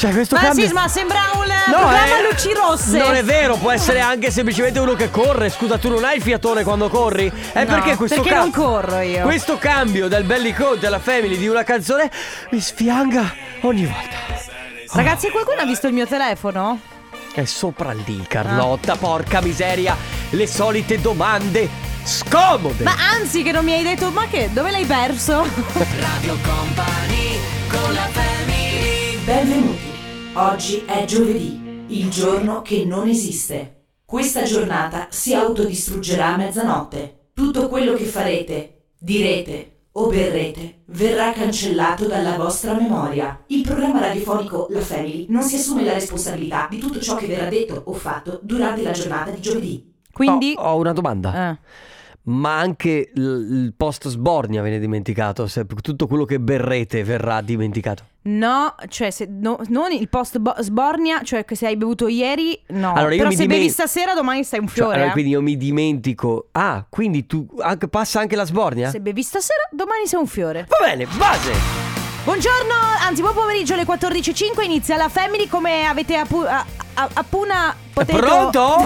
Cioè, questo Ma cambio. sì, ma sembra un No, programma eh, luci rosse. Non è vero, può essere anche semplicemente uno che corre. Scusa, tu non hai il fiatone quando corri? È No, perché questo perché ca- non corro io. Questo cambio dal belly code alla family di una canzone mi sfianga ogni volta. Ragazzi, qualcuno ha visto il mio telefono? È sopra lì, Carlotta, porca miseria. Le solite domande scomode. Ma anzi, che non mi hai detto, ma che? Dove l'hai perso? Radio Company con la family Benvenuti. Oggi è giovedì, il giorno che non esiste. Questa giornata si autodistruggerà a mezzanotte. Tutto quello che farete, direte o berrete verrà cancellato dalla vostra memoria. Il programma radiofonico La Family non si assume la responsabilità di tutto ciò che verrà detto o fatto durante la giornata di giovedì. Quindi. Ho, ho una domanda. Eh. Ma anche il post sbornia viene dimenticato. Tutto quello che berrete verrà dimenticato. No, cioè se, no- non il post bo- sbornia, cioè che se hai bevuto ieri, no. Allora, Però se dimen- bevi stasera, domani stai un Cioè, fiore. allora, eh. quindi io mi dimentico. Ah, quindi tu anche, passa anche la sbornia? Se bevi stasera, domani sei un fiore. Va bene, base. Buongiorno, anzi buon pomeriggio alle 14.05 inizia la Family come avete appu- a- a- appena potuto Pronto?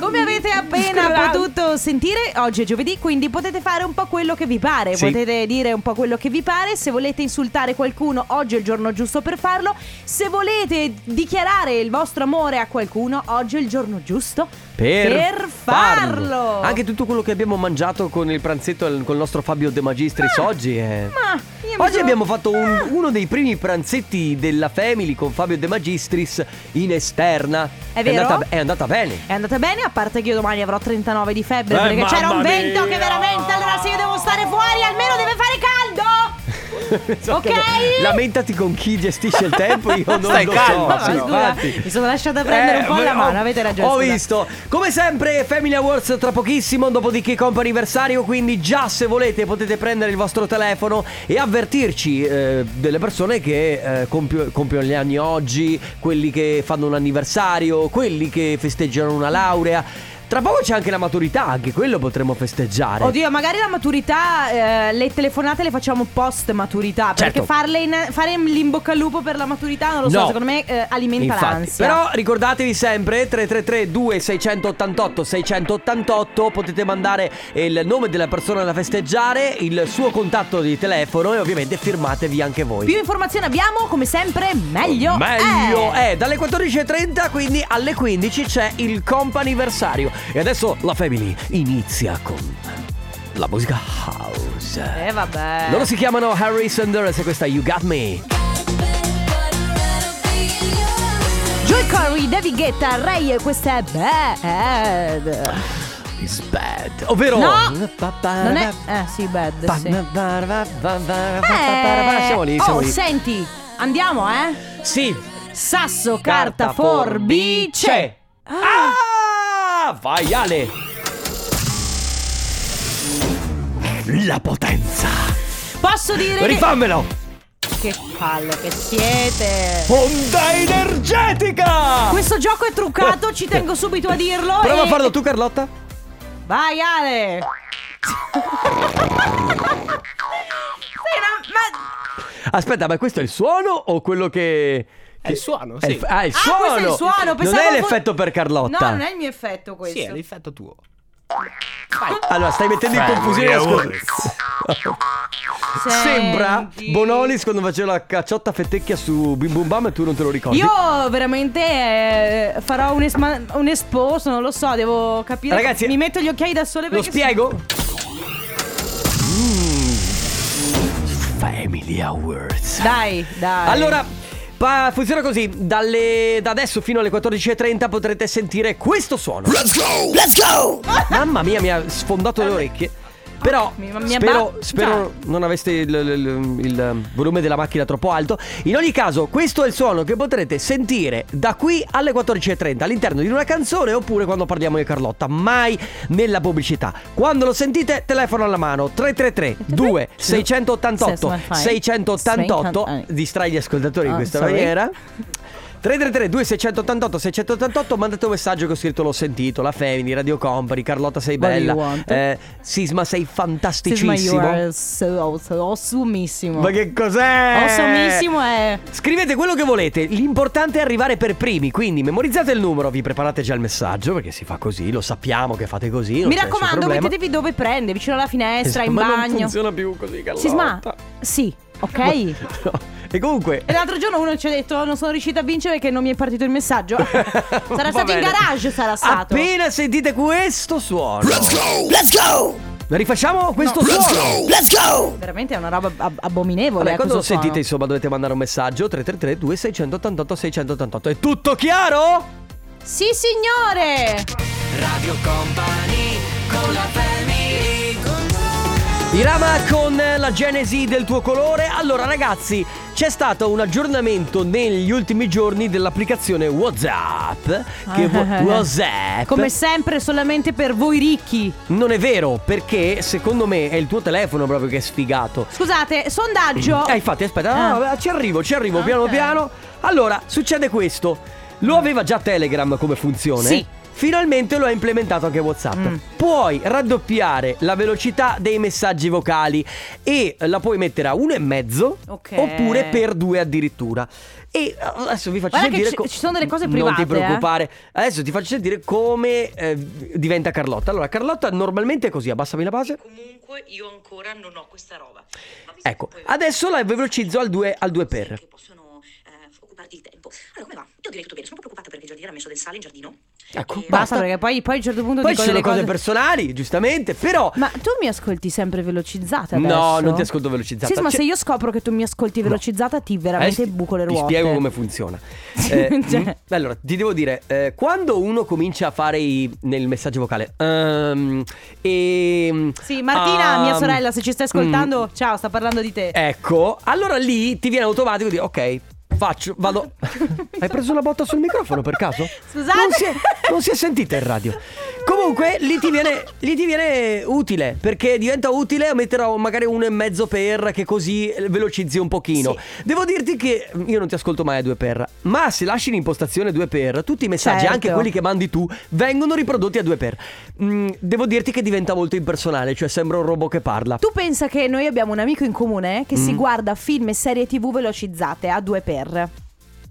Come avete appena potuto sentire, oggi è giovedì, quindi potete fare un po' quello che vi pare, Sì. potete dire un po' quello che vi pare, se volete insultare qualcuno, oggi è il giorno giusto per farlo, se volete dichiarare il vostro amore a qualcuno, oggi è il giorno giusto Per, farlo. Anche tutto quello che abbiamo mangiato con il pranzetto con il nostro Fabio De Magistris oggi è... Ma io mi Oggi sono- abbiamo fatto un- uno dei primi pranzetti della Family con Fabio De Magistris in esterna. È vero? andata, è andata bene. È andata bene, a parte che io domani avrò 39 di febbre Eh, perché c'era un mamma vento mia! che veramente allora se io devo stare fuori almeno deve fare caldo. Ok. Lamentati con chi gestisce il tempo, io non Stai lo calma, so. Sì, scusa, mi sono lasciata prendere un po' Eh, la ho- mano, avete ragione. Ho scusa. visto. Come sempre, Family Awards tra pochissimo, dopodiché comp'anniversario. Quindi, già se volete, potete prendere il vostro telefono e avvertirci eh, delle persone che eh, compio- compiono gli anni oggi, quelli che fanno un anniversario, quelli che festeggiano una laurea. Tra poco c'è anche la maturità, anche quello potremo festeggiare. Oddio, magari la maturità, eh, le telefonate le facciamo post maturità. Perché Certo. farle in, fare l'inbocca al lupo per la maturità, non lo so, No. secondo me eh, alimenta Infatti, l'ansia. Però ricordatevi sempre 333 2688 688 potete mandare il nome della persona da festeggiare, il suo contatto di telefono e ovviamente firmatevi anche voi. Più informazioni abbiamo, come sempre, meglio. Meglio è. è dalle 14.30 quindi alle 15 c'è il comp'anniversario e adesso la family inizia con la musica house. Eh, vabbè. Loro si chiamano Harry Sanders e questa è You Got Me. Joy Corey, David Guetta, Ray e questa è Bad. It's bad. Ovvero No, Non è... Eh, sì, Bad, sì. Eh, Siamo lì, siamo oh, lì. senti, andiamo, eh? Sì. Sasso, carta, forbice. Ah! Vai Ale. La potenza. Posso dire. Rifammelo. Che palle che siete. Onda energetica. Questo gioco è truccato, ci tengo subito a dirlo. Prova e- a farlo tu Carlotta. Vai Ale. Ma... Aspetta, ma questo è il suono o quello che... È il suono, È sì. il- ah, il Ah, suono. questo è il suono, Non è l'effetto per Carlotta. No, non è il mio effetto questo. Sì, è l'effetto tuo. Allora, stai mettendo in confusione le ascol- Sembra. Bonolis quando faceva la cacciotta fetecchia su Bim Bum Bam e tu non te lo ricordi. Io veramente eh, farò un, esma- un esposo, non lo so, devo capire. Ragazzi, mi metto gli occhiali da sole Lo perché spiego? Mm. Family Awards. Dai, dai. Allora, pa- funziona così. Dalle- da adesso fino alle 14.30 potrete sentire questo suono. Let's go! Let's go! Mamma mia, mi ha sfondato le orecchie. Però Mi- mi spero, spero non aveste il, il- il volume della macchina troppo alto. In ogni caso, questo è il suono che potrete sentire da qui alle 14.30 all'interno di una canzone oppure quando parliamo di Carlotta. Mai nella pubblicità. Quando lo sentite, telefono alla mano 333 2 688 688 distrai gli ascoltatori in Oh, questa maniera. 333 2688 688 mandate un messaggio che ho scritto l'ho sentito La Family, Radio Company, Carlotta sei bella eh, Sisma sei Sisma, fantasticissimo you are so, so awesomissimo. Ma che cos'è? Awesomissimo è... Scrivete quello che volete, l'importante è arrivare per primi, quindi memorizzate il numero, vi preparate già il messaggio perché si fa così, lo sappiamo che fate così. non Mi raccomando, mettetevi dove prende, vicino alla finestra, Esatto, in ma non bagno. funziona più così, Carlotta. Sisma, sì, ok? No. E comunque l'altro giorno uno ci ha detto "Oh, non sono riuscita a vincere perché non mi è partito il messaggio. sarà stato in bene. garage, sarà stato. Appena sentite questo suono Let's go! Let's go! Rifacciamo questo suono Let's go! Veramente è una roba ab- abominevole. Vabbè, eh, quando lo sentite suono. insomma dovete mandare un messaggio 333 2688 688 È tutto chiaro? Sì, signore! Radio Company con la family Irama con la genesi del tuo colore. Allora, ragazzi, c'è stato un aggiornamento negli ultimi giorni dell'applicazione WhatsApp. Che vo- WhatsApp. Come sempre, solamente per voi ricchi. Non è vero, perché secondo me è il tuo telefono proprio che è sfigato. Scusate, sondaggio. Eh, infatti, aspetta, Ah. no, ci arrivo, ci arrivo piano Ok. piano. Allora, succede questo. Lo aveva già Telegram come funzione. Sì. Finalmente lo ha implementato anche WhatsApp. Mm. Puoi raddoppiare la velocità dei messaggi vocali e la puoi mettere a uno e mezzo Ok. oppure per due addirittura. E adesso vi faccio Guarda che sentire ci- co- ci sono delle cose Non private, ti preoccupare. Adesso ti faccio sentire come eh, diventa Carlotta. Allora, Carlotta normalmente è così, abbassami la base. Comunque io ancora non ho questa roba. Ecco, adesso la velocizzo al 2 al 2 per. Che possono eh, occuparti il tempo. Allora, come va? Io direi tutto bene. Sono un po' preoccupata perché il giardiniere ha messo del sale in giardino. Ecco, E- Basta, perché poi, poi a un certo punto Poi dico ci sono delle cose personali, giustamente, però Ma tu mi ascolti sempre velocizzata adesso? No, non ti ascolto velocizzata. Sì, ma Cioè- se io scopro che tu mi ascolti velocizzata ti veramente Eh, buco le Ti ruote. spiego come funziona. Eh, Cioè. mm, Allora, ti devo dire, eh, quando uno comincia a fare i- nel messaggio vocale ehm, e Sì, Martina, mia ehm, sorella, se ci stai ascoltando, mm, ciao, sta parlando di te. ecco, allora lì ti viene automatico di ok, faccio, vado. Hai preso una botta sul microfono per caso? Scusate. Non si è, non si è sentita in radio. Comunque lì ti, viene, lì ti viene utile perché diventa utile metterò magari uno e mezzo per che così velocizzi un pochino. Devo dirti che io non ti ascolto mai a due per, ma se lasci in impostazione due per, tutti i messaggi, Certo. anche quelli che mandi tu, vengono riprodotti a due per. Mm, devo dirti che diventa molto impersonale, cioè sembra un robot che parla. Tu pensa che noi abbiamo un amico in comune che Mm. si guarda film e serie tv velocizzate a due per.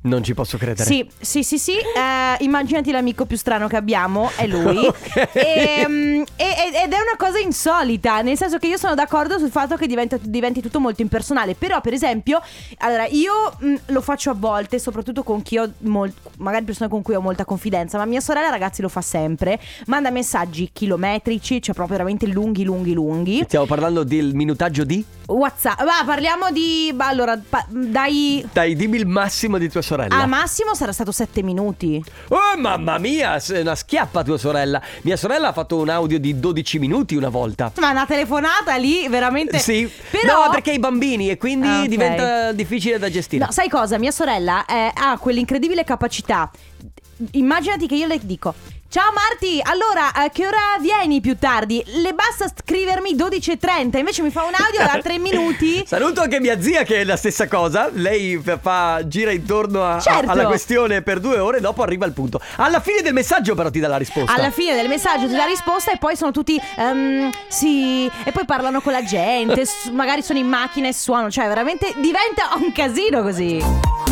Non ci posso credere. Sì, sì, sì, sì. eh, immaginati l'amico più strano che abbiamo, è lui. Ok. Ehm, e- e- ed è una cosa insolita, nel senso che io sono d'accordo sul fatto che diventa- diventi tutto molto impersonale. Però, per esempio, allora io mh, lo faccio a volte, soprattutto con chi ho mol- magari persone con cui ho molta confidenza. Ma mia sorella, ragazzi, lo fa sempre. Manda messaggi chilometrici, cioè proprio veramente lunghi, lunghi, lunghi. Stiamo parlando del minutaggio di? WhatsApp. Va, parliamo di. bah, allora, pa- dai. Dai, dimmi il massimo di tua sorella. Al massimo sarà stato 7 minuti. Oh mamma mia, una schiappa tua sorella. Mia sorella ha fatto un audio di 12 minuti una volta. Ma una telefonata lì veramente. Sì, Però. no, perché hai bambini e quindi Ah, ok. diventa difficile da gestire. No, sai cosa? Mia sorella eh, ha quell'incredibile capacità. Immaginati che io le dico. Ciao Marti, allora a che ora vieni più tardi? Le basta scrivermi 12.30, invece mi fa un audio da 3 minuti. Saluto anche mia zia che è la stessa cosa. Lei fa, gira intorno a- a- Certo. alla questione per due ore, dopo arriva il punto. Alla fine del messaggio, però, ti dà la risposta. Alla fine del messaggio ti dà risposta e poi sono tutti ehm, sì e poi parlano con la gente, s- magari sono in macchina e suonano, cioè veramente diventa un casino così.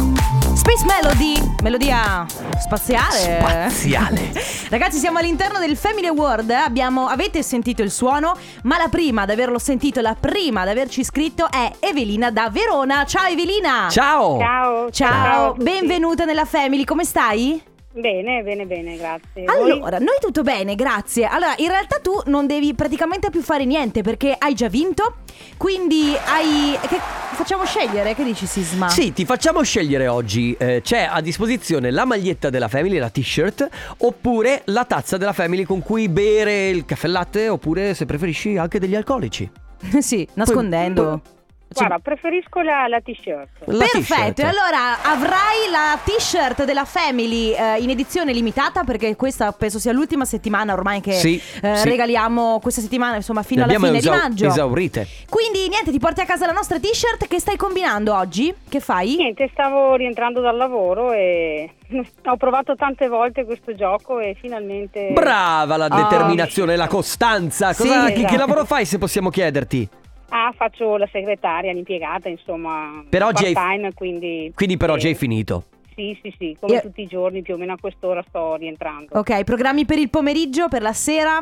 Space Melody, melodia spaziale. Spaziale. Ragazzi, siamo all'interno del Family Award. Abbiamo, avete sentito il suono, ma la prima ad averlo sentito, la prima ad averci scritto è Evelina da Verona. Ciao Evelina! Ciao. Ciao, Ciao, tutti. benvenuta nella Family, come stai? Bene, bene, bene, grazie. Voi? Allora, noi tutto bene, grazie. Allora, in realtà tu non devi praticamente più fare niente perché hai già vinto. Quindi hai. Che... Facciamo scegliere, che dici Sisma? Sì, ti facciamo scegliere oggi. eh, c'è a disposizione la maglietta della Family, la t-shirt, oppure la tazza della Family con cui bere il caffè latte, oppure se preferisci anche degli alcolici. sì, nascondendo. Poi- Guarda, preferisco la, la t-shirt. La Perfetto, t-shirt. e allora avrai la t-shirt della Family eh, in edizione limitata perché questa penso sia l'ultima settimana ormai che Sì, eh, sì. regaliamo questa settimana insomma fino alla fine esau- di maggio. esaurite. Quindi niente, ti porti a casa la nostra t-shirt che stai combinando oggi? Che fai? Niente, stavo rientrando dal lavoro e ho provato tante volte questo gioco e finalmente... Brava la Ah. determinazione, la costanza. Cosa, Sì, che, che esatto. lavoro fai se possiamo chiederti? Ah, faccio la segretaria, l'impiegata, insomma, Per oggi hai- part-time, quindi... Quindi per oggi eh, hai finito. Sì, sì, sì, come Io- tutti i giorni, più o meno a quest'ora sto rientrando. Ok, programmi per il pomeriggio, per la sera?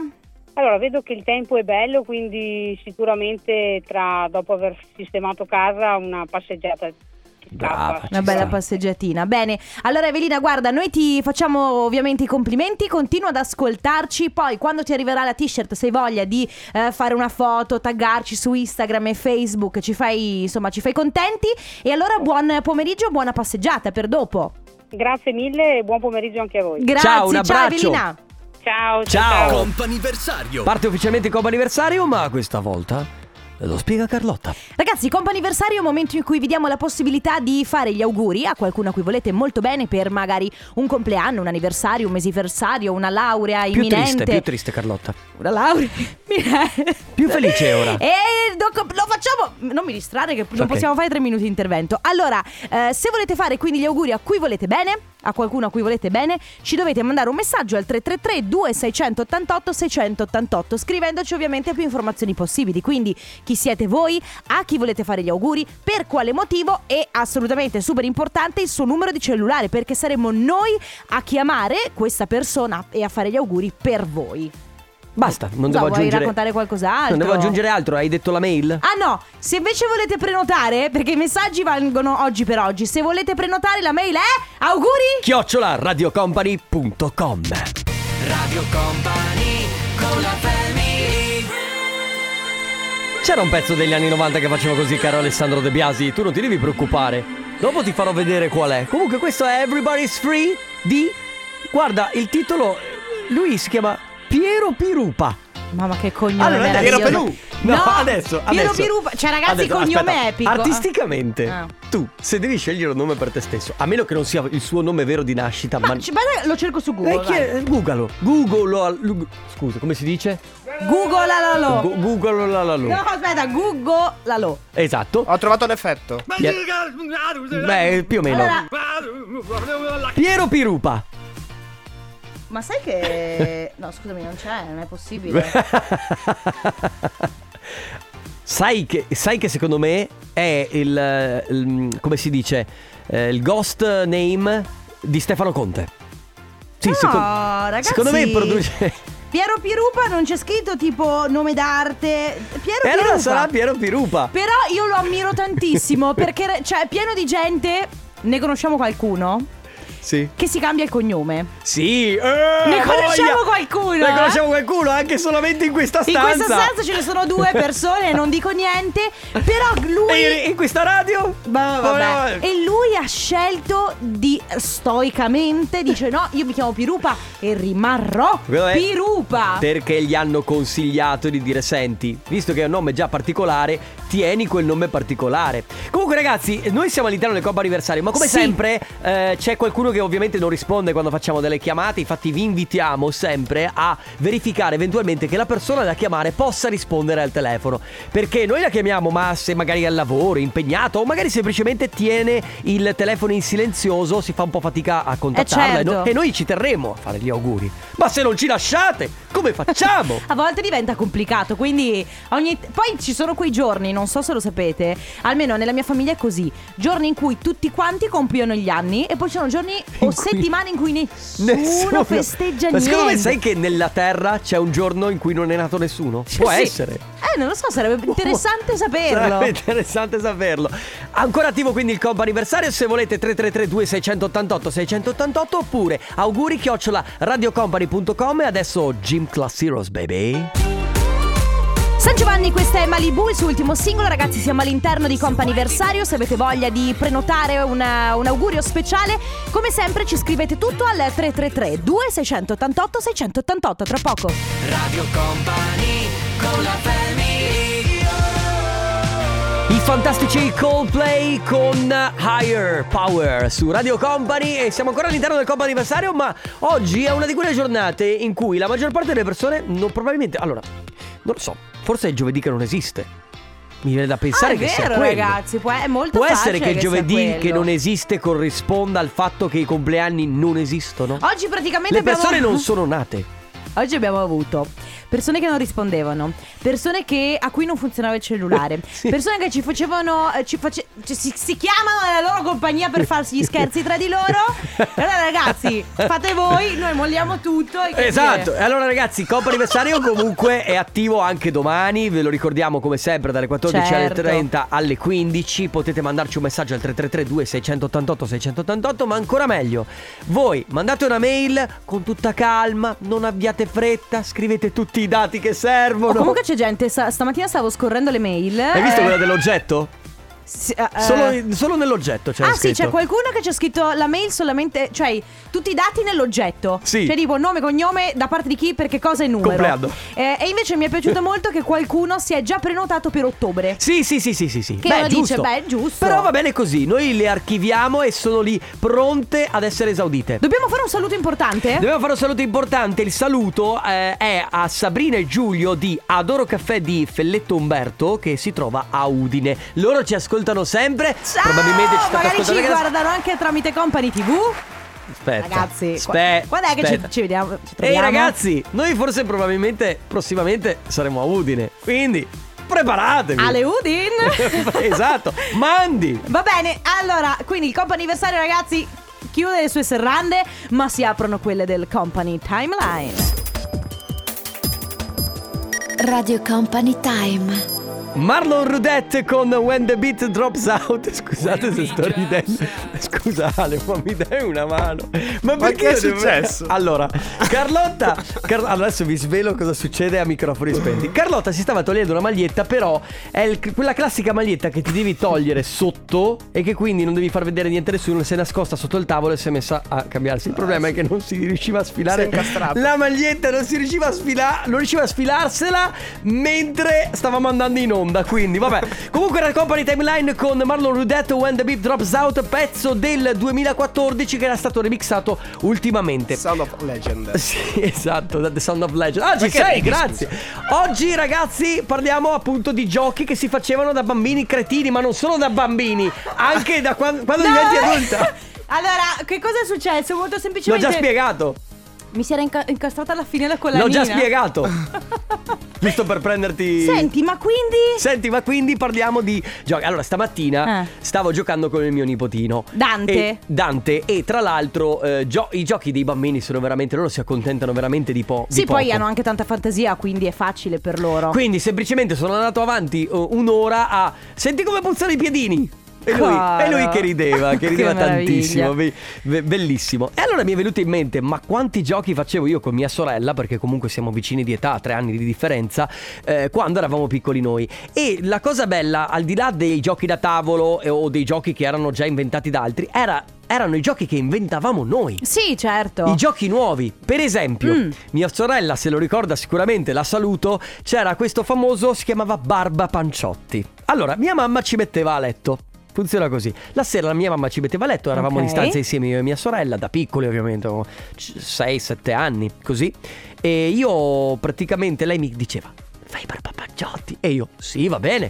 Allora, vedo che il tempo è bello, quindi sicuramente tra, dopo aver sistemato casa, una passeggiata Brava. Una bella sta. passeggiatina. Bene, allora Evelina, guarda, noi ti facciamo ovviamente i complimenti, continua ad ascoltarci, poi quando ti arriverà la t-shirt, se hai voglia di eh, fare una foto, taggarci su Instagram e Facebook, ci fai, insomma, ci fai contenti. E allora buon pomeriggio, buona passeggiata per dopo. Grazie mille e buon pomeriggio anche a voi. Grazie, Ciao, un abbraccio. Evelina. ciao, Ciao. Comp'anniversario. Parte ufficialmente il comp'anniversario, ma questa volta lo spiega Carlotta. Ragazzi, comp'anniversario è un momento in cui vi diamo la possibilità di fare gli auguri a qualcuno a cui volete molto bene per magari un compleanno, un anniversario, un mesiversario, una laurea Più imminente. triste, più triste Carlotta. Una laurea. Più felice ora. E lo facciamo. Non mi distrarre, che non Ok. possiamo fare tre minuti di intervento. Allora, eh, se volete fare quindi gli auguri a cui volete bene, a qualcuno a cui volete bene, ci dovete mandare un messaggio al 333-2688-688, scrivendoci ovviamente più informazioni possibili. Quindi, chi siete voi, a chi volete fare gli auguri, per quale motivo e assolutamente super importante il suo numero di cellulare, perché saremo noi a chiamare questa persona e a fare gli auguri per voi. Basta, non Cosa, devo vuoi aggiungere. raccontare qualcos'altro? Non devo aggiungere altro, hai detto la mail? Ah no, se invece volete prenotare, perché i messaggi valgono oggi per oggi, se volete prenotare la mail è auguri Chiocciola radiocompany.com Radio Company con la family C'era un pezzo degli anni 90 che faceva così, caro Alessandro De Biasi. Tu non ti devi preoccupare. Dopo ti farò vedere qual è. Comunque, questo è Everybody's Free di. Guarda, il titolo. Lui si chiama Piero Pirupa. Mamma che cognome Allora, meraviglioso. Piero Perù. No, No, adesso, Piero adesso. Pirupa. Cioè ragazzi, Adesso, cognome aspetta. epico. Artisticamente, Ah. tu, se devi scegliere un nome per te stesso, a meno che non sia il suo nome vero di nascita, Ma, ma. ci- guarda, lo cerco su Google. Eh, chi è? Googalo. Scusa, come si dice? vai. Google la lo. La la lu. No, aspetta, Google la lo. Esatto. Ho trovato l'effetto. Pie- Beh, più o meno. Allora, Piero Pirupa. Ma sai che No, scusami, non c'è, non è possibile. sai, che, sai che secondo me è il, il- come si dice eh, il ghost name di Stefano Conte. Sì, No, seco- ragazzi. secondo me produce Piero Pirupa non c'è scritto tipo nome d'arte. Piero E allora Pirupa. sarà Piero Pirupa. Però io lo ammiro tantissimo perché cioè, è pieno di gente. Ne conosciamo qualcuno? Sì. Che si cambia il cognome. Sì, eh, Ne conosciamo voglia. qualcuno, Ne eh? conosciamo qualcuno anche solamente in questa In stanza. questa stanza ce ne sono due persone, non dico niente. Però lui. E in questa radio? Vabbè, vabbè. E lui ha scelto di stoicamente dice no, io mi chiamo Pirupa e rimarrò Vabbè. Pirupa. Perché gli hanno consigliato di dire senti, visto che è un nome già particolare, tieni quel nome particolare. Comunque ragazzi, noi siamo all'interno del Coppa Anniversario, ma come Sì. sempre eh, c'è qualcuno che ovviamente non risponde quando facciamo delle chiamate, infatti vi invitiamo sempre a verificare eventualmente che la persona da chiamare possa rispondere al telefono. Perché noi la chiamiamo, ma se magari è al lavoro, impegnato o magari semplicemente tiene il telefono in silenzioso, si fa un po' fatica a contattarla e, no- certo. e noi ci terremo a fare gli auguri. Ma se non ci lasciate, come facciamo? A volte diventa complicato, quindi ogni... poi ci sono quei giorni, non so se lo sapete, almeno nella mia famiglia è così, giorni in cui tutti quanti compiono gli anni e poi ci sono giorni o settimane in cui nessuno, festeggia Ma niente. secondo me sai che nella Terra c'è un giorno in cui non è nato nessuno? Può Sì. essere. Eh, non lo so, sarebbe interessante saperlo. Sarebbe interessante saperlo. Ancora attivo quindi il combo anniversario. Se volete 333 2688 688 oppure auguri chiocciola radiocompany.com e adesso Gym Class Heroes baby. San Giovanni, questa è Malibu, il suo ultimo singolo. Ragazzi, siamo all'interno di Companiversario. Se avete voglia di prenotare una- un augurio speciale, come sempre ci scrivete tutto al 333 2688 688 tra poco. Radio Company con la family. C'era un pezzo degli anni 90 che faceva così, caro Alessandro De Biasi. Tu non ti devi preoccupare. Dopo ti farò vedere qual è. Radio Company con la family I fantastici Coldplay con Higher Power su Radio Company e siamo ancora all'interno del compo anniversario ma oggi è una di quelle giornate in cui la maggior parte delle persone non, probabilmente... Allora, non lo so, forse è giovedì che non esiste. Mi viene da pensare Ah, è che sia vero, quello. ragazzi, può- è molto Può essere che che sia giovedì che non esiste corrisponda al fatto che i compleanni non esistono? Oggi praticamente Le abbiamo... persone non sono nate. Oggi abbiamo avuto persone che non rispondevano, persone che, a cui non funzionava il cellulare, Sì. persone che ci facevano, eh, ci face- cioè, si, si chiamano nella loro compagnia per farsi gli scherzi tra di loro. E allora ragazzi, fate voi, noi molliamo tutto. e che Esatto, dire? e allora ragazzi, Coppa Anniversario comunque è attivo anche domani, ve lo ricordiamo come sempre dalle 14 alle Certo. 30 alle 15, potete mandarci un messaggio al 3332 688 688, ma ancora meglio, voi mandate una mail con tutta calma, non abbiate fretta, scrivete tutti i dati che servono. Oh, comunque c'è gente, sta- stamattina stavo scorrendo le mail. Hai visto eh, quella dell'oggetto? Sì, eh, eh. Solo, solo nell'oggetto c'è Ah sì, scritto. c'è qualcuno che ci ha scritto la mail solamente, cioè tutti i dati nell'oggetto. Sì. Cioè tipo nome, cognome, da parte di chi, perché cosa e numero. Compleanno. Eh, e invece mi è piaciuto molto che qualcuno si è già prenotato per ottobre. Sì, sì, sì, sì, sì, sì. Che giusto. dice, beh, giusto. Però va bene così, noi le archiviamo e sono lì pronte ad essere esaudite. Dobbiamo fare un saluto importante? Dobbiamo fare un saluto importante. Il saluto eh, è a Sabrina e Giulio di Adoro Caffè di Felletto Umberto che si trova a Udine. Loro ci ascoltano sempre. Ciao! Probabilmente ci stanno Magari ci anche guardano anche tramite Company TV. Aspetta. Ragazzi, qua- quando è che ci, ci vediamo? Ci Ehi ragazzi, noi forse probabilmente prossimamente saremo a Udine. Quindi preparatevi. Ale Udin. esatto. Mandi. Va bene, allora, quindi il comp anniversario, ragazzi, chiude le sue serrande, ma si aprono quelle del Company Timeline. Radio Company Time. Marlon Rudette con When the Beat Drops Out. Scusate se sto ridendo. Scusa Ale, ma mi dai una mano. Ma perché che è devo- successo? Allora, Carlotta. Car- adesso vi svelo cosa succede a microfoni spenti. Carlotta si stava togliendo una maglietta, però è il- quella classica maglietta che ti devi togliere sotto e che quindi non devi far vedere niente a nessuno. Si è nascosta sotto il tavolo e si è messa a cambiarsi. Il problema è che non si riusciva a sfilare la maglietta, non si riusciva a sfilare, non riusciva a sfilarsela mentre stavamo andando in onda. Quindi, vabbè. Comunque, era il Company Timeline con Marlon Rudette When the Beat Drops Out, pezzo del 2014 che era stato remixato ultimamente. Sound of Legend. Sì, esatto, The Sound of Legend. Ah, che sei, grazie. Oggi, ragazzi, parliamo appunto di giochi che si facevano da bambini cretini, ma non solo da bambini, anche da quan- quando, No! diventi adulta. Allora, che cosa è successo? Molto L'ho semplicemente già spiegato. Mi si era inca- incastrata alla fine la collanina. L'ho già spiegato. Giusto per prenderti. Senti, ma quindi Senti, ma quindi parliamo di giochi. Allora, stamattina Eh. stavo giocando con il mio nipotino. Dante. E, Dante. E tra l'altro, eh, gio- i giochi dei bambini sono veramente. Loro si accontentano veramente di, po- di Sì, poi poco. hanno anche tanta fantasia, quindi è facile per loro. Quindi semplicemente sono andato avanti eh, un'ora a. Senti come puzzano i piedini. E lui, e lui che rideva, che Che rideva meraviglia. tantissimo, be- be- bellissimo. E allora mi è venuto in mente, ma quanti giochi facevo io con mia sorella, perché comunque siamo vicini di età, tre anni di differenza, eh, quando eravamo piccoli noi. E la cosa bella, al di là dei giochi da tavolo eh, o dei giochi che erano già inventati da altri, era- erano i giochi che inventavamo noi. Sì, certo. I giochi nuovi, per esempio, Mm. mia sorella se lo ricorda sicuramente, la saluto, c'era questo famoso, si chiamava Barba Panciotti. Allora, mia mamma ci metteva a letto. Funziona così. La sera la mia mamma ci metteva a letto, eravamo Ok. in stanza insieme io e mia sorella, da piccoli ovviamente, 6-7 anni, così. E io praticamente lei mi diceva, fai Barba Panciotti? E io, sì, va bene.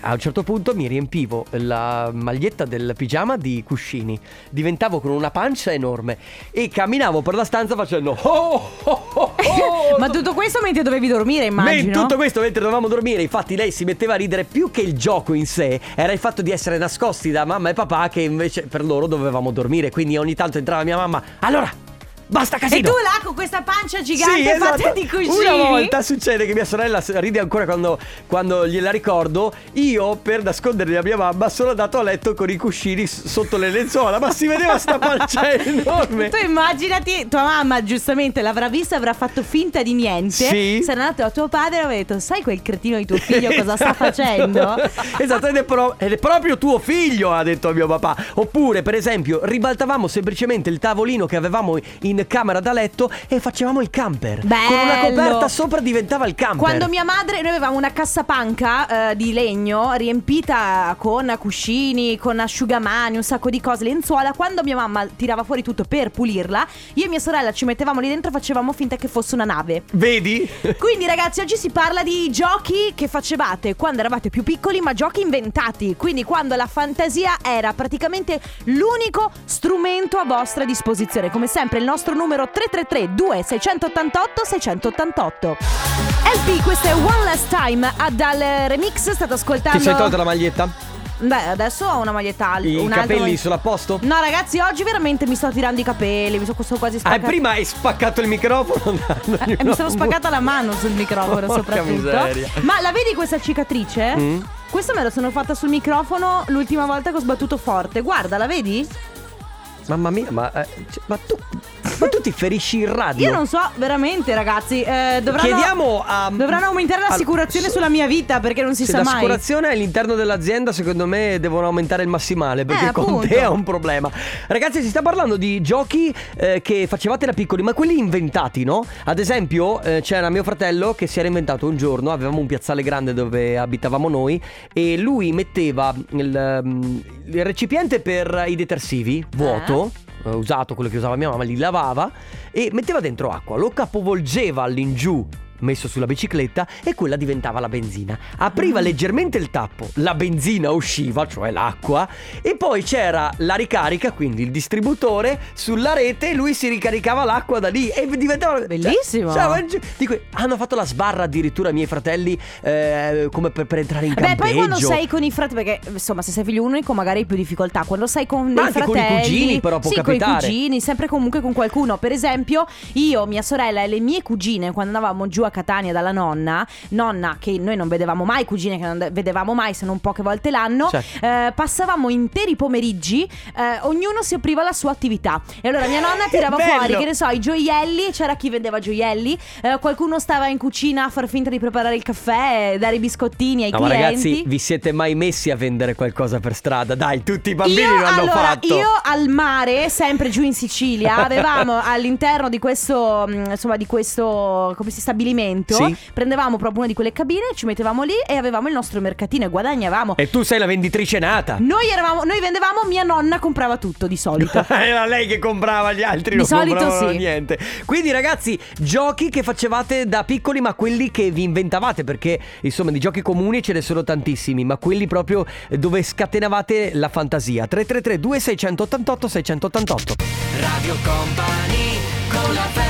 A un certo punto mi riempivo la maglietta del pigiama di cuscini, diventavo con una pancia enorme e camminavo per la stanza facendo oh, oh, oh, oh. Ma tutto questo mentre dovevi dormire, immagino. tutto questo mentre dovevamo dormire, infatti lei si metteva a ridere più che il gioco in sé, era il fatto di essere nascosti da mamma e papà che invece per loro dovevamo dormire, quindi ogni tanto entrava mia mamma, allora, basta E casino! tu là con questa pancia gigante Sì, fatta esatto. di cuscini. Una volta succede che mia sorella ride ancora quando, quando gliela ricordo. Io, per nascondere la mia mamma, sono andato a letto con i cuscini sotto le lenzuola. Ma si vedeva sta pancia enorme. Tu immaginati, tua mamma giustamente l'avrà vista, avrà fatto finta di niente. Sì. Sarà andato da tuo padre e avrà detto: Sai quel cretino di tuo figlio cosa sta facendo? esatto, ed è, pro- ed è proprio tuo figlio, ha detto mio papà. Oppure, per esempio, ribaltavamo semplicemente il tavolino che avevamo in in camera da letto e facevamo il camper. Con Bello. una coperta sopra diventava il camper. Quando mia madre, noi avevamo una cassapanca eh, di legno riempita con cuscini, con asciugamani, un sacco di cose, lenzuola. Quando mia mamma tirava fuori tutto per pulirla, io e mia sorella ci mettevamo lì dentro e facevamo finta che fosse una nave. Vedi? Quindi ragazzi oggi si parla di giochi che facevate quando eravate più piccoli ma giochi inventati Quindi quando la fantasia era praticamente l'unico strumento a vostra disposizione Come sempre il nostro numero 333 2688 688 LP questo è One Last Time ah, dal remix state ascoltando Ti sei tolta la maglietta? Beh adesso ho una maglietta alta I capelli mag- sono a posto? No ragazzi oggi veramente mi sto tirando i capelli Mi sono quasi Ah, spaccando prima hai spaccato il microfono. Eh, mi sono spaccata la mano sul microfono Porca soprattutto. miseria. Ma la vedi questa cicatrice? Mm. Questa me la sono fatta sul microfono l'ultima volta che ho sbattuto forte. Guarda, la vedi? Mamma mia, ma, eh, cioè, ma tu. Ma tu ti ferisci in radio? Io non so, veramente, ragazzi. eh, dovranno, Chiediamo a. dovranno aumentare Al- l'assicurazione se- sulla mia vita perché non si sa mai. l'assicurazione all'interno dell'azienda, secondo me devono aumentare il massimale perché Eh, con appunto. te è un problema. Ragazzi, si sta parlando di giochi eh, che facevate da piccoli, ma quelli inventati, no? Ad esempio, eh, c'era mio fratello che si era inventato un giorno, avevamo un piazzale grande dove abitavamo noi e lui metteva il, mm, il recipiente per i detersivi vuoto. Eh, Usato quello che usava mia mamma, li lavava e metteva dentro acqua, lo capovolgeva all'ingiù messo sulla bicicletta e quella diventava la benzina. Apriva leggermente il tappo, la benzina usciva, cioè l'acqua, e poi c'era la ricarica, quindi il distributore sulla rete e lui si ricaricava l'acqua da lì e diventava Bellissimo. Cioè, cioè, dico, hanno fatto la sbarra addirittura i miei fratelli eh, come per, per entrare in Beh, campeggio. poi quando sei con i fratelli, perché insomma, se sei figlio unico, magari hai più difficoltà. Quando sei con Ma dei anche con i fratelli, cugini, però, può sì, capitare. con i cugini, sempre comunque con qualcuno. Per esempio, io, mia sorella e le mie cugine, quando andavamo giù a Catania dalla nonna, nonna che noi non vedevamo mai, cugine che non vedevamo mai, se non poche volte l'anno, Certo. eh, passavamo interi pomeriggi, eh, ognuno si apriva la sua attività. E allora mia nonna tirava fuori, che ne so, i gioielli, c'era chi vendeva gioielli, eh, qualcuno stava in cucina a far finta di preparare il caffè, dare i biscottini ai No, ma clienti. ragazzi, vi siete mai messi a vendere qualcosa per strada? Dai, tutti i bambini io, lo hanno allora, fatto. Io al mare, sempre giù in Sicilia, avevamo all'interno di questo, mh, insomma, di questo come si stabilimento, Sì. prendevamo proprio una di quelle cabine, ci mettevamo lì e avevamo il nostro mercatino e guadagnavamo. E tu sei la venditrice nata. Noi, eravamo, noi vendevamo, mia nonna comprava tutto di solito. Era lei che comprava, gli altri Di non solito compravano sì. niente. Quindi, ragazzi, giochi che facevate da piccoli, ma quelli che vi inventavate, perché insomma di giochi comuni ce ne sono tantissimi, ma quelli proprio dove scatenavate la fantasia. 333 2688 688 Radio Company con la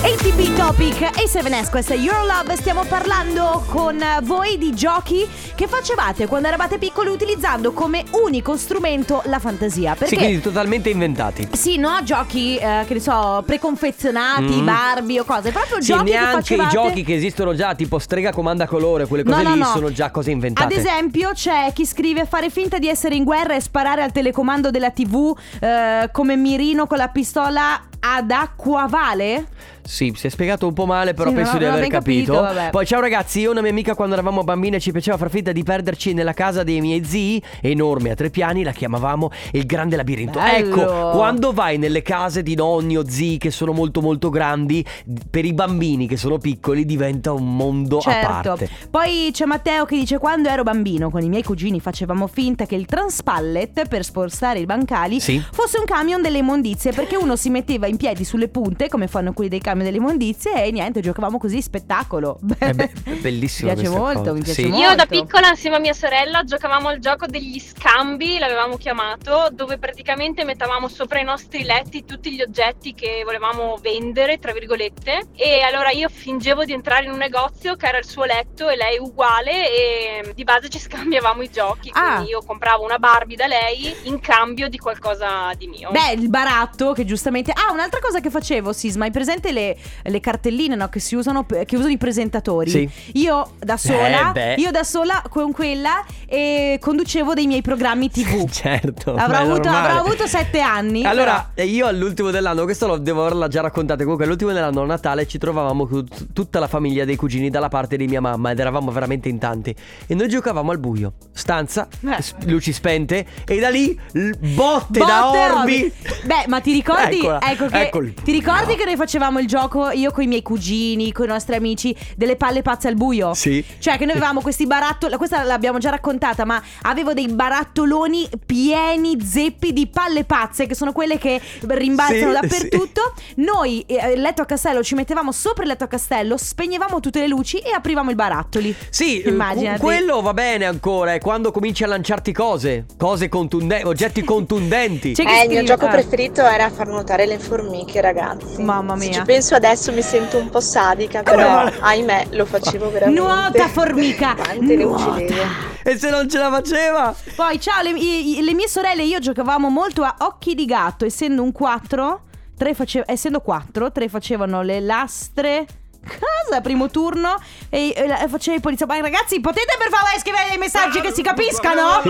ATB Topic e 7S, questa è Your Love. Stiamo parlando con voi di giochi che facevate quando eravate piccoli utilizzando come unico strumento la fantasia. Perché Sì, quindi totalmente inventati. Sì, no, giochi eh, che ne so, preconfezionati, Mm. Barbie o cose, proprio Sì, giochi che neanche facevate. i giochi che esistono già, tipo strega comanda colore, quelle cose No, no, lì no. sono già cose inventate. Ad esempio, c'è chi scrive fare finta di essere in guerra e sparare al telecomando della TV eh, come mirino con la pistola ad acqua vale? Sì, si è spiegato un po' male, però Sì, penso non- di non aver capito. capito. Poi, ciao ragazzi, io e una mia amica quando eravamo bambine ci piaceva far finta di perderci nella casa dei miei zii, enorme a tre piani, la chiamavamo il grande labirinto. Bello. Ecco, quando vai nelle case di nonni o zii che sono molto molto grandi, per i bambini che sono piccoli diventa un mondo a Certo. parte. Poi c'è Matteo che dice quando ero bambino con i miei cugini facevamo finta che il transpallet per spostare i bancali Sì. fosse un camion delle immondizie perché uno si metteva in piedi sulle punte come fanno quelli dei camion delle immondizie e niente, giocavamo così spettacolo. È be- è bellissima Mi piace molto, cosa. mi piace Sì. molto. Io da piccola insieme a mia sorella giocavamo al gioco degli scambi, l'avevamo chiamato, dove praticamente mettavamo sopra i nostri letti tutti gli oggetti che volevamo vendere, tra virgolette, e allora io fingevo di entrare in un negozio che era il suo letto e lei uguale e di base ci scambiavamo i giochi, Ah. quindi io compravo una Barbie da lei in cambio di qualcosa di mio. Beh, il baratto che giustamente... Ah, un'altra cosa che facevo, Sisma, hai presente le le, cartelline no, che si usano che usano i presentatori. Sì. Io da sola, Eh, beh. io da sola con quella eh, conducevo dei miei programmi TV. Certo. Avrò ma è avuto, normale. avrò avuto sette anni. Allora, eh, io all'ultimo dell'anno, questo lo devo averla già raccontato. Comunque, all'ultimo dell'anno a Natale ci trovavamo con tutta la famiglia dei cugini dalla parte di mia mamma ed eravamo veramente in tanti. E noi giocavamo al buio, stanza, Eh. s- luci spente, e da lì l- botte, Botte da orbi. orbi. Beh, ma ti ricordi? Eccola, ecco che, ecco il- ti ricordi che noi facevamo il gioco io con i miei cugini, con i nostri amici, delle palle pazze al buio? Sì. Cioè, che noi avevamo questi barattoli. Questa l'abbiamo già raccontata, ma avevo dei barattoloni pieni zeppi di palle pazze, che sono quelle che rimbalzano Sì, dappertutto. Noi, eh, il letto a castello, ci mettevamo sopra il letto a castello, spegnevamo tutte le luci e aprivamo i barattoli. Sì, eh, Immaginati. quello va bene ancora, è quando cominci a lanciarti cose, cose contundenti, oggetti contundenti. C'è Eh, il mio gioco ah. preferito era far nuotare le formiche, ragazzi. Mamma Se mia. ci penso adesso mi sento un po' sadica, però ahimè lo facevo veramente. Nuota formica! Quante Nuota. uccidevo. E se non ce la faceva? Poi, ciao, le, i- i- le mie sorelle e io giocavamo molto a occhi di gatto, essendo un 4, tre face- essendo 4, tre facevano le lastre. Cosa? Primo turno e, e faceva il polizia. Ma ragazzi, potete per favore scrivere dei messaggi che si capiscano?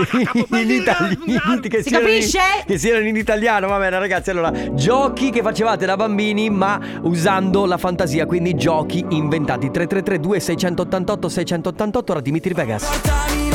in italiano che Si siano in- capisce? che siano in italiano va bene ragazzi allora giochi che facevate da bambini ma usando la fantasia quindi giochi inventati 333 2688 688 ora Dimitri Vegas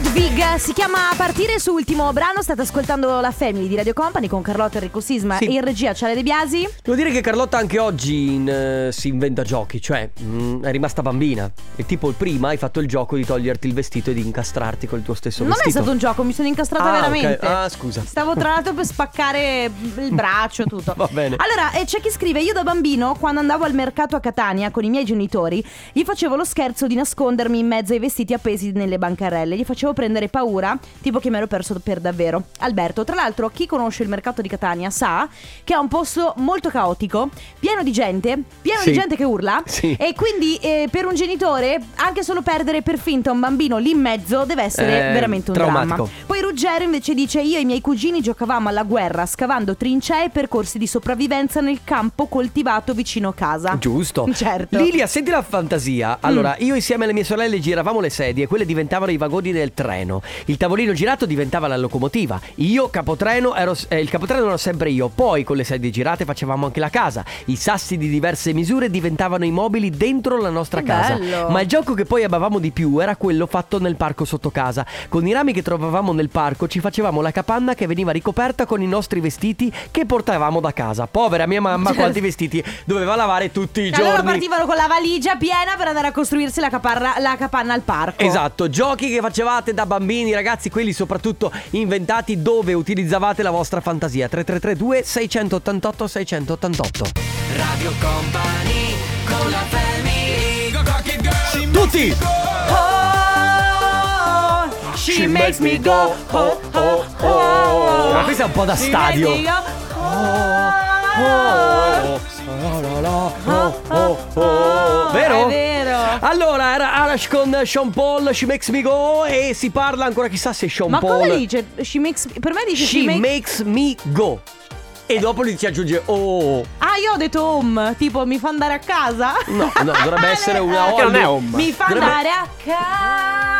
Ludwig, si chiama Partire su ultimo brano. State ascoltando la Family di Radio Company con Carlotta Enrico Sisma Sì. e in regia Ciale De Biasi. Devo dire che Carlotta anche oggi in, eh, si inventa giochi, cioè mm, è rimasta bambina. E tipo prima hai fatto il gioco di toglierti il vestito e di incastrarti col tuo stesso Non è vestito. stato un gioco, mi sono incastrata Ah, veramente. Ah, scusa. Stavo tra l'altro per spaccare il braccio, tutto. Va bene. Allora, eh, c'è chi scrive: Io da bambino, quando andavo al mercato a Catania con i miei genitori, gli facevo lo scherzo di nascondermi in mezzo ai vestiti appesi nelle bancarelle. Gli facevo prendere paura, tipo che mi ero perso per davvero. Alberto, tra l'altro, chi conosce il mercato di Catania sa che è un posto molto caotico, pieno di gente, pieno Sì. di gente che urla. Sì. E quindi eh, per un genitore, anche solo perdere per finta un bambino lì in mezzo deve essere Eh, veramente un traumatico. dramma. Poi Ruggero invece dice io e i miei cugini giocavamo alla guerra scavando trincee e percorsi di sopravvivenza nel campo coltivato vicino casa. Giusto. Certo. Lilia, senti la fantasia. Allora, io insieme alle mie sorelle giravamo le sedie, quelle diventavano i vagoni del treno. Il tavolino girato diventava la locomotiva. Io, capotreno, ero, eh, il capotreno ero sempre io. Poi, con le sedie girate, facevamo anche la casa. I sassi di diverse misure diventavano i mobili dentro la nostra Che casa. bello. Ma il gioco che poi amavamo di più era quello fatto nel parco sotto casa. Con i rami che trovavamo nel parco ci facevamo la capanna che veniva ricoperta con i nostri vestiti che portavamo da casa. Povera mia mamma, quanti vestiti doveva lavare tutti i E giorni. allora partivano con la valigia piena per andare a costruirsi la, caparra- la capanna al parco. Esatto, giochi che facevate da bambini, ragazzi, quelli soprattutto inventati dove utilizzavate la vostra fantasia. 3332 688 688. Radio Company con la family Tutti! Oh, she makes me go. Oh, oh, oh. Ma questo è un po' da She stadio. makes me go. Vero? È vero. Allora, era Arash con Sean Paul, She Makes Me Go e si parla ancora chissà se Sean Ma Paul come dice? She makes, per me dice She she make- Makes Me Go. E dopo lui ci aggiunge Oh. Ah, io ho detto home, tipo mi fa andare a casa. No, no, dovrebbe essere una Che non è home. Mi fa Dovrebbe- andare a casa.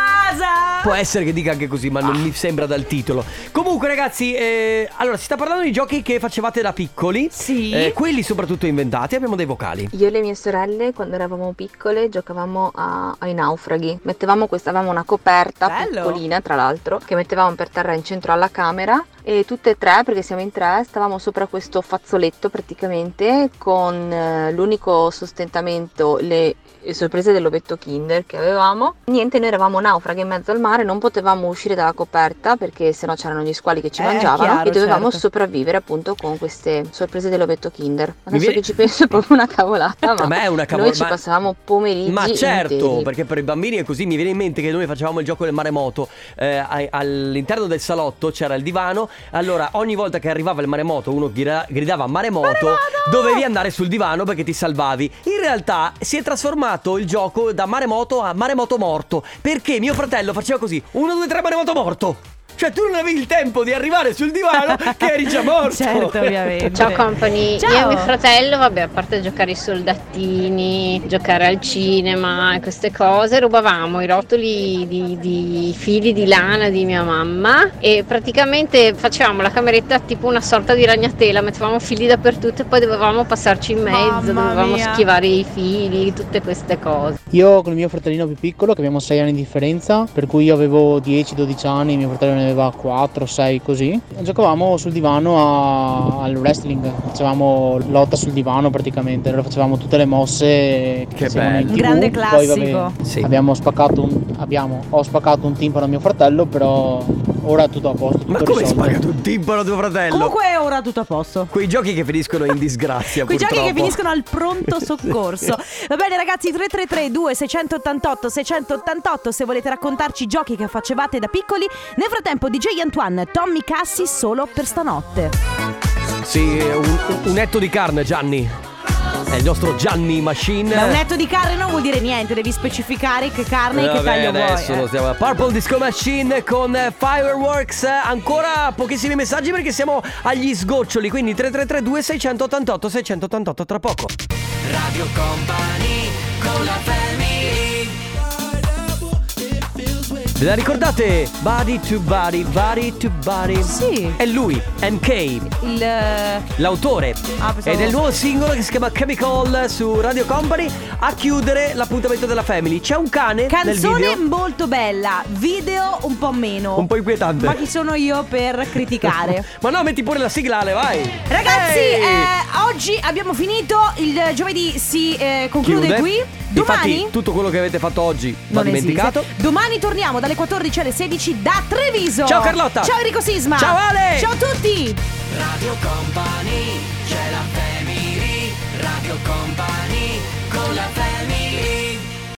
Può essere che dica anche così, ma non mi sembra dal titolo. Comunque, ragazzi, eh, allora si sta parlando di giochi che facevate da piccoli. Sì. Eh, quelli soprattutto inventati. Abbiamo dei vocali. Io e le mie sorelle, quando eravamo piccole, giocavamo a- ai naufraghi. Mettevamo questa, avevamo una coperta Bello. piccolina, tra l'altro, che mettevamo per terra in centro alla camera. E tutte e tre, perché siamo in tre, stavamo sopra questo fazzoletto praticamente, con eh, l'unico sostentamento, le sorprese dell'ovetto Kinder che avevamo. Niente, noi eravamo naufraghi in mezzo al mare, non potevamo uscire dalla coperta perché sennò c'erano gli squali che ci Eh, mangiavano chiaro, e dovevamo certo. sopravvivere appunto con queste sorprese dell'ovetto Kinder. Adesso viene- che ci penso è proprio una cavolata, ma A me è una cavolo- noi ci ma- passavamo pomeriggi Ma certo, interi. perché per i bambini è così. Mi viene in mente che noi facevamo il gioco del maremoto. eh, all'interno del salotto c'era il divano. Allora, ogni volta che arrivava il maremoto, uno gra- gridava maremoto, dovevi andare sul divano perché ti salvavi. In realtà si è trasformato il gioco da maremoto a maremoto morto. Perché mio fratello faceva così: 1, 2, 3, maremoto morto. Cioè tu non avevi il tempo di arrivare sul divano che eri già morto. Certo, ovviamente. Ciao company, Ciao. io e mio fratello, vabbè, a parte giocare ai soldatini, giocare al cinema e queste cose, rubavamo i rotoli di, di fili di lana di mia mamma e praticamente facevamo la cameretta tipo una sorta di ragnatela, mettevamo fili dappertutto e poi dovevamo passarci in mezzo, Mamma dovevamo mia. schivare i fili, tutte queste cose. Io con il mio fratellino più piccolo, che abbiamo 6 anni di differenza, per cui io avevo 10-12 anni, mio fratello ne aveva 4, 6 così, giocavamo sul divano a- al wrestling, facevamo lotta sul divano praticamente, allora facevamo tutte le mosse che in bello. TV. Grande Poi, vabbè, classico. Sì. abbiamo spaccato un, abbiamo, ho spaccato un timpano a mio fratello, però ora tutto a posto, tutto Ma come risolto. spagato un timpano a tuo fratello? Comunque è ora tutto a posto. Quei giochi che finiscono in disgrazia. Quei giochi che purtroppo. finiscono al pronto soccorso. Va bene ragazzi, 333 2688 688 se volete raccontarci i giochi che facevate da piccoli. Nel frattempo DJ Antoine, Tommy Cassi solo per stanotte. Sì, un, un etto di carne, Gianni. È il nostro Gianni Machine. Ma un netto di carne non vuol dire niente, devi specificare che carne e che taglio adesso vuoi. lo eh. stiamo Purple Disco Machine con eh, Fireworks Ancora pochissimi messaggi perché siamo agli sgoccioli Quindi 3332 688 688 tra poco Radio Company con la family Ve la ricordate? Body to body, body to body Sì. È lui, MK Il L'autore Ah, pensavo- Ed è il nuovo singolo che si chiama Chemical su Radio Company A chiudere l'appuntamento della Family C'è un cane canzone molto bella, video un po' meno. Un po' inquietante Ma chi sono io per criticare? Ma no, metti pure la siglale, vai Ragazzi, eh, oggi abbiamo finito. Il giovedì si eh, conclude Chiude. qui. Domani. Infatti tutto quello che avete fatto oggi va dimenticato esiste. Domani torniamo dalle 14 alle 16 da Treviso. Ciao Carlotta. Ciao Enrico Sisma. Ciao Ale. Ciao a tutti. Radio Company c'è la family Radio Company con la family